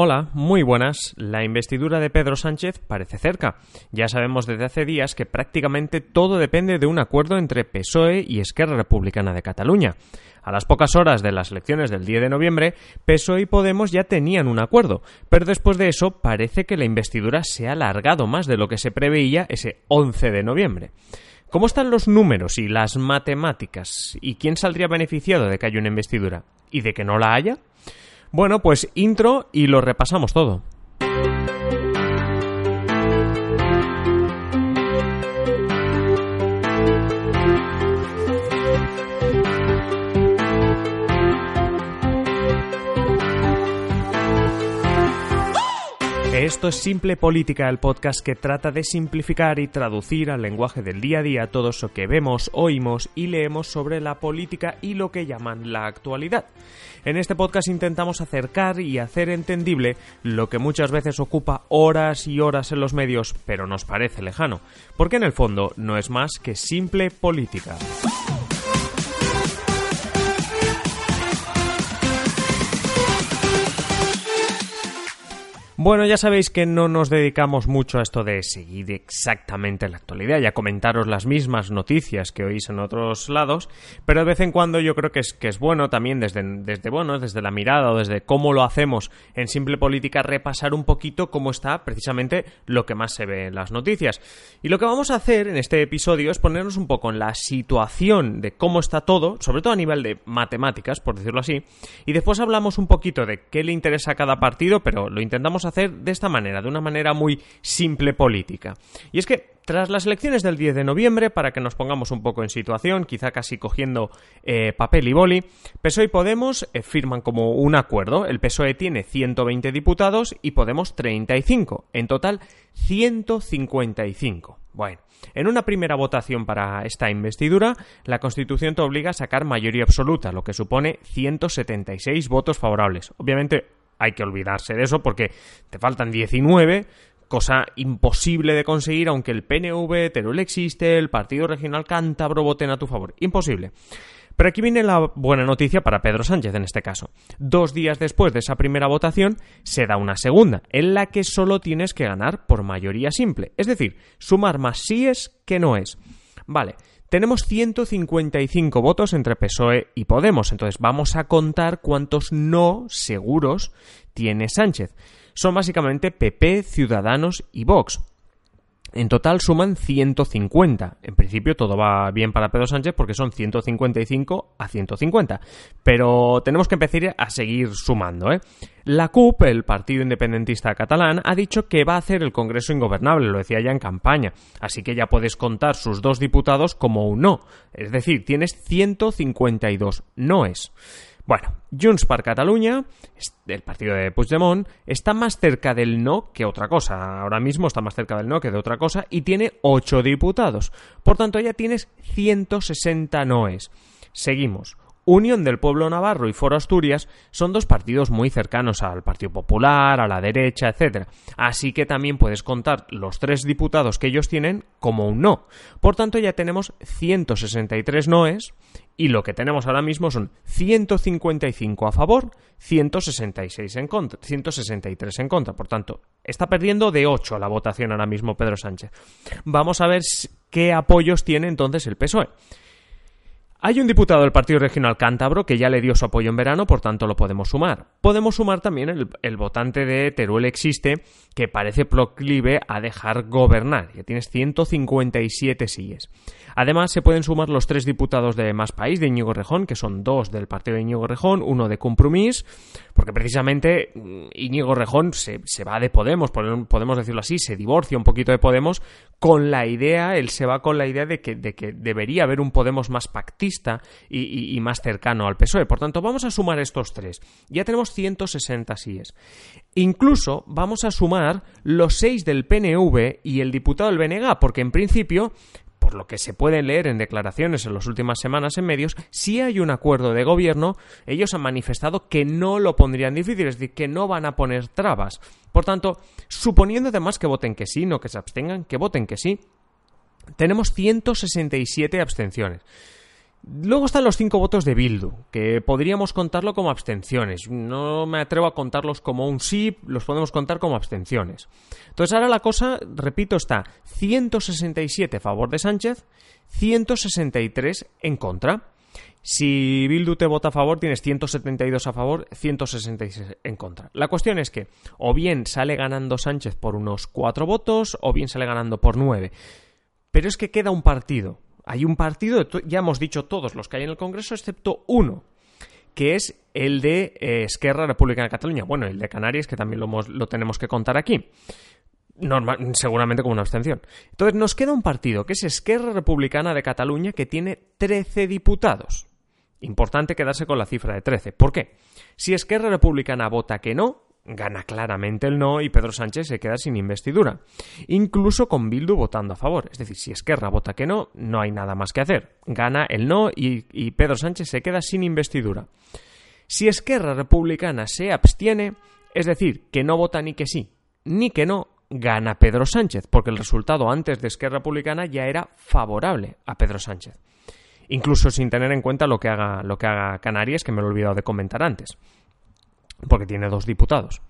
Hola, muy buenas. La investidura de Pedro Sánchez parece cerca. Ya sabemos desde hace días que prácticamente todo depende de un acuerdo entre PSOE y Esquerra Republicana de Cataluña. A las pocas horas de las elecciones del 10 de noviembre, PSOE y Podemos ya tenían un acuerdo, pero después de eso parece que la investidura se ha alargado más de lo que se preveía ese 11 de noviembre. ¿Cómo están los números y las matemáticas? ¿Y quién saldría beneficiado de que haya una investidura? ¿Y de que no la haya? Bueno, pues intro y lo repasamos todo. Esto es Simple Política, el podcast que trata de simplificar y traducir al lenguaje del día a día todo eso que vemos, oímos y leemos sobre la política y lo que llaman la actualidad. En este podcast intentamos acercar y hacer entendible lo que muchas veces ocupa horas y horas en los medios, pero nos parece lejano, porque en el fondo no es más que simple política. Bueno, ya sabéis que no nos dedicamos mucho a esto de seguir exactamente la actualidad y a comentaros las mismas noticias que oís en otros lados, pero de vez en cuando yo creo que es, que es bueno también desde, desde, bueno, desde la mirada o desde cómo lo hacemos en Simple Política repasar un poquito cómo está precisamente lo que más se ve en las noticias. Y lo que vamos a hacer en este episodio es ponernos un poco en la situación de cómo está todo, sobre todo a nivel de matemáticas, por decirlo así, y después hablamos un poquito de qué le interesa a cada partido, pero lo intentamos hacer de esta manera, de una manera muy simple política. Y es que tras las elecciones del 10 de noviembre, para que nos pongamos un poco en situación, quizá casi cogiendo eh, papel y boli, PSOE y Podemos eh, firman como un acuerdo. El PSOE tiene 120 diputados y Podemos 35. En total, 155. Bueno, en una primera votación para esta investidura, la Constitución te obliga a sacar mayoría absoluta, lo que supone 176 votos favorables. Obviamente, hay que olvidarse de eso porque te faltan 19, cosa imposible de conseguir aunque el PNV, Teruel existe, el Partido Regional Cántabro voten a tu favor. Imposible. Pero aquí viene la buena noticia para Pedro Sánchez en este caso. Dos días después de esa primera votación se da una segunda, en la que solo tienes que ganar por mayoría simple, es decir, sumar más síes que no es. Vale, tenemos 155 votos entre PSOE y Podemos, entonces vamos a contar cuántos no seguros tiene Sánchez. Son básicamente PP, Ciudadanos y Vox. En total suman 150. En principio todo va bien para Pedro Sánchez porque son 155 a 150. Pero tenemos que empezar a seguir sumando. ¿eh? La CUP, el Partido Independentista Catalán, ha dicho que va a hacer el Congreso ingobernable, lo decía ya en campaña. Así que ya puedes contar sus dos diputados como un no. Es decir, tienes 152 noes. Bueno, Junts per Catalunya, el partido de Puigdemont, está más cerca del no que otra cosa. Ahora mismo está más cerca del no que de otra cosa y tiene 8 diputados. Por tanto, ya tienes 160 noes. Seguimos. Unión del Pueblo Navarro y Foro Asturias son dos partidos muy cercanos al Partido Popular, a la derecha, etc. Así que también puedes contar los tres diputados que ellos tienen como un no. Por tanto, ya tenemos 163 noes y lo que tenemos ahora mismo son 155 a favor, 166 en contra, 163 en contra. Por tanto, está perdiendo de 8 la votación ahora mismo Pedro Sánchez. Vamos a ver qué apoyos tiene entonces el PSOE. Hay un diputado del Partido Regional Cántabro que ya le dio su apoyo en verano, por tanto lo podemos sumar. Podemos sumar también el, votante de Teruel Existe, que parece proclive a dejar gobernar. Ya tienes 157 sillas. Además, se pueden sumar los tres diputados de Más País, de Íñigo Rejón, que son dos del partido de Íñigo Rejón, uno de Compromís, porque precisamente mm, Íñigo Rejón se, va de Podemos, podemos decirlo así, se divorcia un poquito de Podemos con la idea, él se va con la idea de que, de que debería haber un Podemos más y, más cercano al PSOE. Por tanto, vamos a sumar estos tres. Ya tenemos 160 síes. Incluso vamos a sumar los seis del PNV y el diputado del BNG, porque en principio por lo que se puede leer en declaraciones en las últimas semanas en medios, si hay un acuerdo de gobierno, ellos han manifestado que no lo pondrían difícil, es decir, que no van a poner trabas. Por tanto, suponiendo además que voten que sí, no que se abstengan, que voten que sí, tenemos 167 abstenciones. Luego están los cinco votos de Bildu, que podríamos contarlo como abstenciones. No me atrevo a contarlos como un sí, los podemos contar como abstenciones. Entonces ahora la cosa, repito, está 167 a favor de Sánchez, 163 en contra. Si Bildu te vota a favor, tienes 172 a favor, 166 en contra. La cuestión es que o bien sale ganando Sánchez por unos cuatro votos, o bien sale ganando por nueve. Pero es que queda un partido. Hay un partido, ya hemos dicho todos los que hay en el Congreso, excepto uno, que es el de eh, Esquerra República de Cataluña. Bueno, el de Canarias, que también lo, lo tenemos que contar aquí. Normal, seguramente como una abstención. Entonces nos queda un partido que es Esquerra Republicana de Cataluña que tiene 13 diputados. Importante quedarse con la cifra de 13. ¿Por qué? Si Esquerra Republicana vota que no, gana claramente el no y Pedro Sánchez se queda sin investidura. Incluso con Bildu votando a favor. Es decir, si Esquerra vota que no, no hay nada más que hacer. Gana el no y, Pedro Sánchez se queda sin investidura. Si Esquerra Republicana se abstiene, es decir, que no vota ni que sí, ni que no, gana Pedro Sánchez, porque el resultado antes de Esquerra Republicana ya era favorable a Pedro Sánchez. Incluso sin tener en cuenta lo que haga, lo que haga Canarias, que me lo he olvidado de comentar antes porque tiene dos diputados.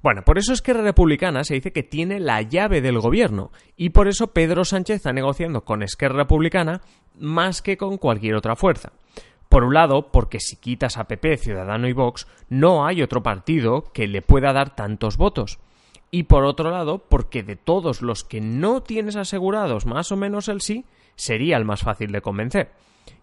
Bueno, por eso es que Republicana se dice que tiene la llave del gobierno y por eso Pedro Sánchez está negociando con Esquerra Republicana más que con cualquier otra fuerza. Por un lado, porque si quitas a PP, Ciudadano y Vox, no hay otro partido que le pueda dar tantos votos. Y por otro lado, porque de todos los que no tienes asegurados más o menos el sí, sería el más fácil de convencer.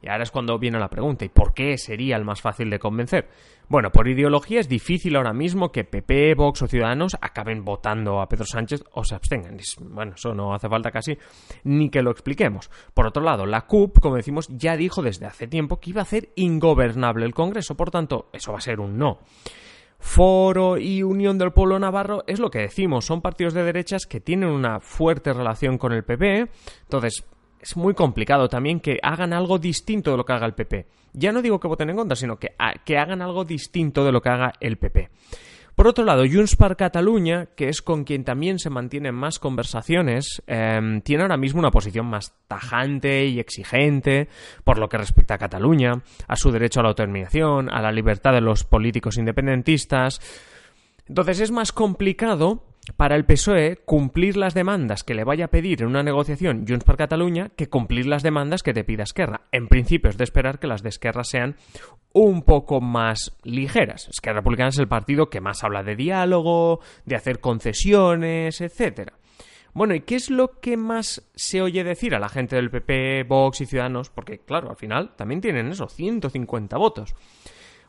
Y ahora es cuando viene la pregunta, ¿y por qué sería el más fácil de convencer? Bueno, por ideología es difícil ahora mismo que PP, Vox o Ciudadanos acaben votando a Pedro Sánchez o se abstengan. Bueno, eso no hace falta casi ni que lo expliquemos. Por otro lado, la CUP, como decimos, ya dijo desde hace tiempo que iba a hacer ingobernable el Congreso, por tanto, eso va a ser un no. Foro y Unión del Pueblo Navarro es lo que decimos, son partidos de derechas que tienen una fuerte relación con el PP, entonces es muy complicado también que hagan algo distinto de lo que haga el PP. Ya no digo que voten en contra, sino que, que hagan algo distinto de lo que haga el PP. Por otro lado, Junts per Catalunya, que es con quien también se mantienen más conversaciones, em, tiene ahora mismo una posición más tajante y exigente por lo que respecta a Cataluña, a su derecho a la autodeterminación, a la libertad de los políticos independentistas. Entonces es más complicado para el PSOE cumplir las demandas que le vaya a pedir en una negociación Junts per Catalunya que cumplir las demandas que te pida Esquerra. En principio es de esperar que las de Esquerra sean un poco más ligeras. Esquerra Republicana es el partido que más habla de diálogo, de hacer concesiones, etcétera. Bueno, ¿y qué es lo que más se oye decir a la gente del PP, Vox y Ciudadanos? Porque, claro, al final también tienen eso, 150 votos.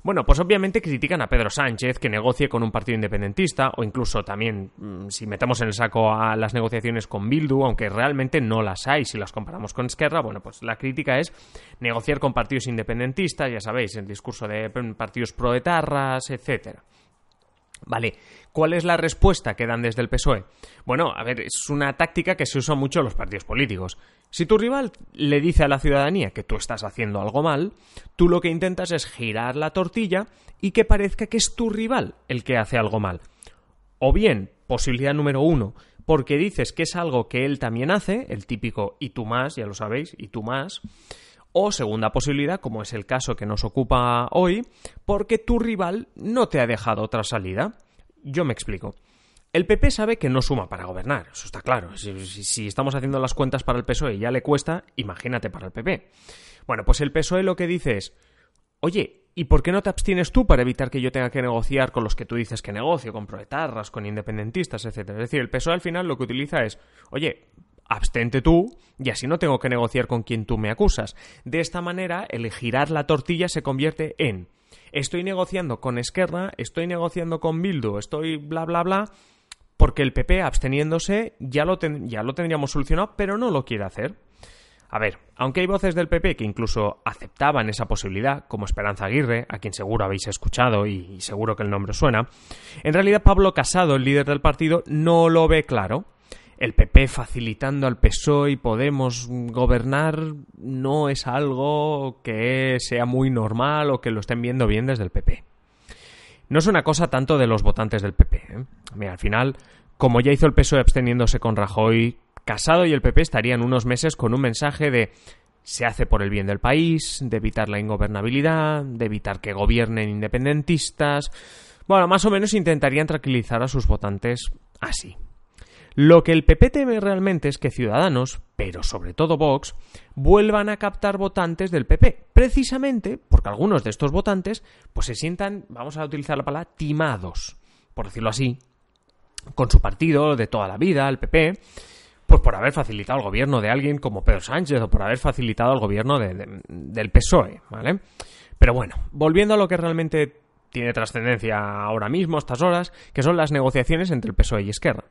Bueno, pues obviamente critican a Pedro Sánchez que negocie con un partido independentista o incluso también mm, si metemos en el saco a las negociaciones con Bildu, aunque realmente no las hay si las comparamos con Esquerra, bueno, pues la crítica es negociar con partidos independentistas, ya sabéis, el discurso de partidos proetarras, etcétera. Vale, ¿cuál es la respuesta que dan desde el PSOE? Bueno, a ver, es una táctica que se usa mucho en los partidos políticos. Si tu rival le dice a la ciudadanía que tú estás haciendo algo mal, tú lo que intentas es girar la tortilla y que parezca que es tu rival el que hace algo mal. O bien, posibilidad número uno, porque dices que es algo que él también hace, el típico y tú más, ya lo sabéis, y tú más. O segunda posibilidad, como es el caso que nos ocupa hoy, porque tu rival no te ha dejado otra salida. Yo me explico. El PP sabe que no suma para gobernar, eso está claro. Si, estamos haciendo las cuentas para el PSOE y ya le cuesta, imagínate para el PP. Bueno, pues el PSOE lo que dice es, oye, ¿y por qué no te abstienes tú para evitar que yo tenga que negociar con los que tú dices que negocio, con proetarras, con independentistas, etcétera? Es decir, el PSOE al final lo que utiliza es, oye, abstente tú y así no tengo que negociar con quien tú me acusas. De esta manera, el girar la tortilla se convierte en estoy negociando con Esquerra, estoy negociando con Bildu, estoy bla bla bla, porque el PP absteniéndose ya lo, ya lo tendríamos solucionado, pero no lo quiere hacer. A ver, aunque hay voces del PP que incluso aceptaban esa posibilidad, como Esperanza Aguirre, a quien seguro habéis escuchado y seguro que el nombre suena, en realidad Pablo Casado, el líder del partido, no lo ve claro el PP facilitando al PSOE y Podemos gobernar no es algo que sea muy normal o que lo estén viendo bien desde el PP. No es una cosa tanto de los votantes del PP. ¿eh? Mira, al final, como ya hizo el PSOE absteniéndose con Rajoy, Casado y el PP estarían unos meses con un mensaje de se hace por el bien del país, de evitar la ingobernabilidad, de evitar que gobiernen independentistas. Bueno, más o menos intentarían tranquilizar a sus votantes así. Lo que el PP teme realmente es que Ciudadanos, pero sobre todo Vox, vuelvan a captar votantes del PP, precisamente porque algunos de estos votantes pues se sientan, vamos a utilizar la palabra, timados, por decirlo así, con su partido de toda la vida, el PP, pues por haber facilitado el gobierno de alguien como Pedro Sánchez o por haber facilitado el gobierno del PSOE, ¿vale? Pero bueno, volviendo a lo que realmente tiene trascendencia ahora mismo, estas horas, que son las negociaciones entre el PSOE y Esquerra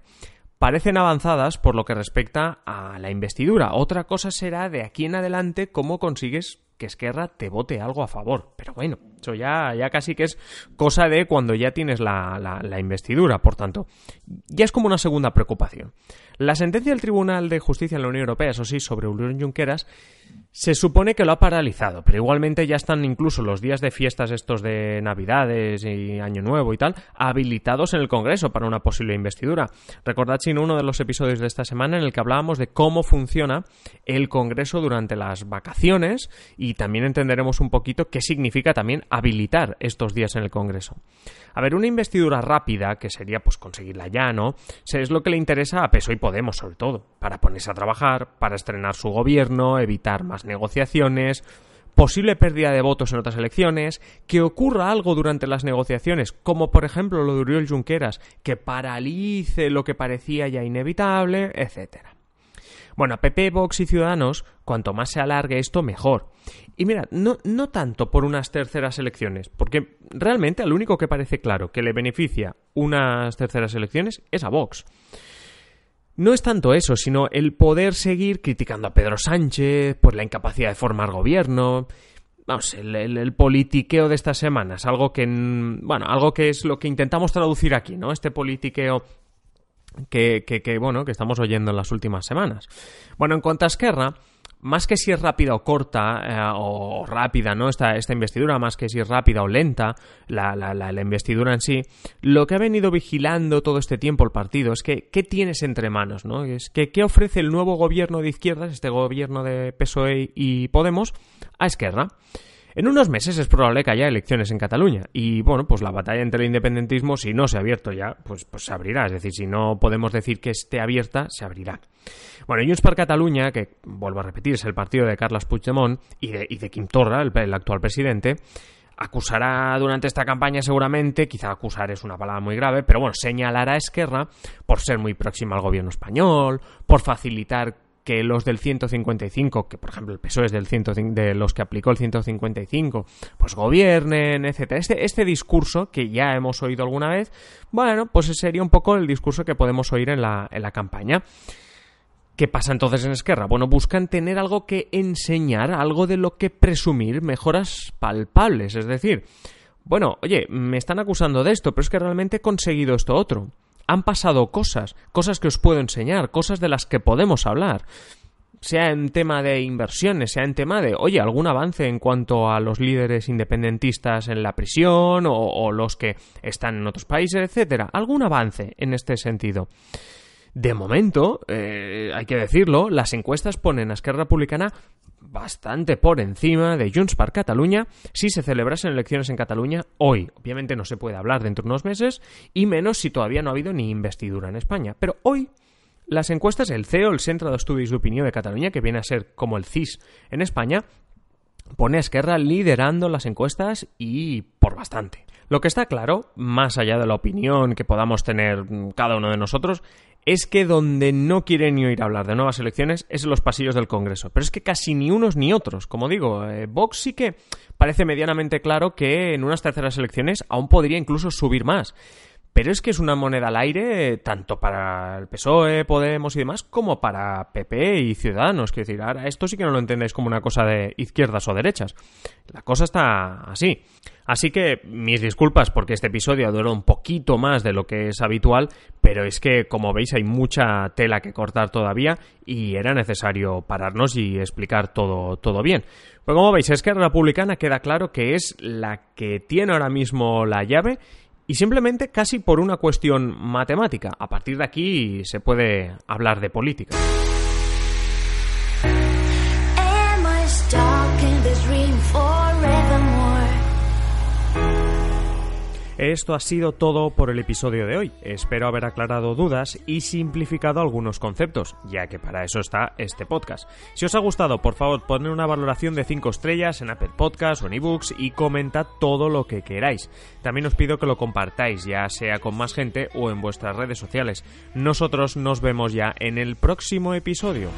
parecen avanzadas por lo que respecta a la investidura. Otra cosa será de aquí en adelante cómo consigues que Esquerra te vote algo a favor. Pero bueno, eso ya, ya casi que es cosa de cuando ya tienes la, la, investidura. Por tanto, ya es como una segunda preocupación. La sentencia del Tribunal de Justicia en la Unión Europea, eso sí, sobre Unión Junqueras, se supone que lo ha paralizado, pero igualmente ya están incluso los días de fiestas estos de Navidades y Año Nuevo y tal, habilitados en el Congreso para una posible investidura. Recordad, sino uno de los episodios de esta semana en el que hablábamos de cómo funciona el Congreso durante las vacaciones y también entenderemos un poquito qué significa también habilitar estos días en el Congreso. A ver, una investidura rápida, que sería pues conseguirla ya, ¿no? Es lo que le interesa a PSOE y Podemos, sobre todo, para ponerse a trabajar, para estrenar su gobierno, evitar más negociaciones, posible pérdida de votos en otras elecciones, que ocurra algo durante las negociaciones, como por ejemplo lo de Uriol Junqueras, que paralice lo que parecía ya inevitable, etcétera. Bueno, PP, Vox y Ciudadanos, cuanto más se alargue esto, mejor. Y mira, no, no tanto por unas terceras elecciones, porque realmente al único que parece claro que le beneficia unas terceras elecciones es a Vox. No es tanto eso, sino el poder seguir criticando a Pedro Sánchez por la incapacidad de formar gobierno. Vamos, el, el, politiqueo de estas semanas, algo que, bueno, algo que es lo que intentamos traducir aquí, ¿no? Este politiqueo que, que, bueno, que estamos oyendo en las últimas semanas. Bueno, en cuanto a Esquerra, más que si es rápida o corta, eh, o rápida, ¿no? Esta, esta investidura, más que si es rápida o lenta, la, la, la, investidura en sí, lo que ha venido vigilando todo este tiempo el partido es que, ¿qué tienes entre manos, no? Es que, ¿qué ofrece el nuevo gobierno de izquierdas, este gobierno de PSOE y Podemos, a Esquerra? En unos meses es probable que haya elecciones en Cataluña y bueno, pues la batalla entre el independentismo, si no se ha abierto ya, pues, pues se abrirá. Es decir, si no podemos decir que esté abierta, se abrirá. Bueno, Junts per Catalunya, que vuelvo a repetir, es el partido de Carles Puigdemont y de, y de Quim Torra, el, actual presidente, acusará durante esta campaña seguramente, quizá acusar es una palabra muy grave, pero bueno, señalará a Esquerra por ser muy próxima al gobierno español, por facilitar que los del 155, que por ejemplo el PSOE es del de los que aplicó el 155, pues gobiernen, etcétera. Este, este discurso que ya hemos oído alguna vez, bueno, pues sería un poco el discurso que podemos oír en la, en la campaña. ¿Qué pasa entonces en Esquerra? Bueno, buscan tener algo que enseñar, algo de lo que presumir, mejoras palpables. Es decir, bueno, oye, me están acusando de esto, pero es que realmente he conseguido esto otro han pasado cosas, cosas que os puedo enseñar, cosas de las que podemos hablar. Sea en tema de inversiones, sea en tema de, oye, algún avance en cuanto a los líderes independentistas en la prisión o, los que están en otros países, etcétera. Algún avance en este sentido. De momento, eh, hay que decirlo, las encuestas ponen a Esquerra Republicana bastante por encima de Junts per Catalunya si se celebrasen elecciones en Cataluña hoy. Obviamente no se puede hablar dentro de unos meses y menos si todavía no ha habido ni investidura en España. Pero hoy las encuestas, el CEO, el Centro de Estudios de Opinión de Cataluña, que viene a ser como el CIS en España, pone a Esquerra liderando las encuestas y por bastante. Lo que está claro, más allá de la opinión que podamos tener cada uno de nosotros, es que donde no quieren ni oír hablar de nuevas elecciones es en los pasillos del Congreso. Pero es que casi ni unos ni otros. Como digo, eh, Vox sí que parece medianamente claro que en unas terceras elecciones aún podría incluso subir más. Pero es que es una moneda al aire tanto para el PSOE, Podemos y demás, como para PP y Ciudadanos. Quiero decir, ahora esto sí que no lo entendéis como una cosa de izquierdas o derechas. La cosa está así. Así que mis disculpas porque este episodio duró un poquito más de lo que es habitual, pero es que como veis hay mucha tela que cortar todavía y era necesario pararnos y explicar todo, todo bien. Pues como veis, es que la Republicana queda claro que es la que tiene ahora mismo la llave y simplemente casi por una cuestión matemática. A partir de aquí se puede hablar de política. Esto ha sido todo por el episodio de hoy. Espero haber aclarado dudas y simplificado algunos conceptos, ya que para eso está este podcast. Si os ha gustado, por favor, poned una valoración de 5 estrellas en Apple Podcasts o en ebooks y comentad todo lo que queráis. También os pido que lo compartáis, ya sea con más gente o en vuestras redes sociales. Nosotros nos vemos ya en el próximo episodio.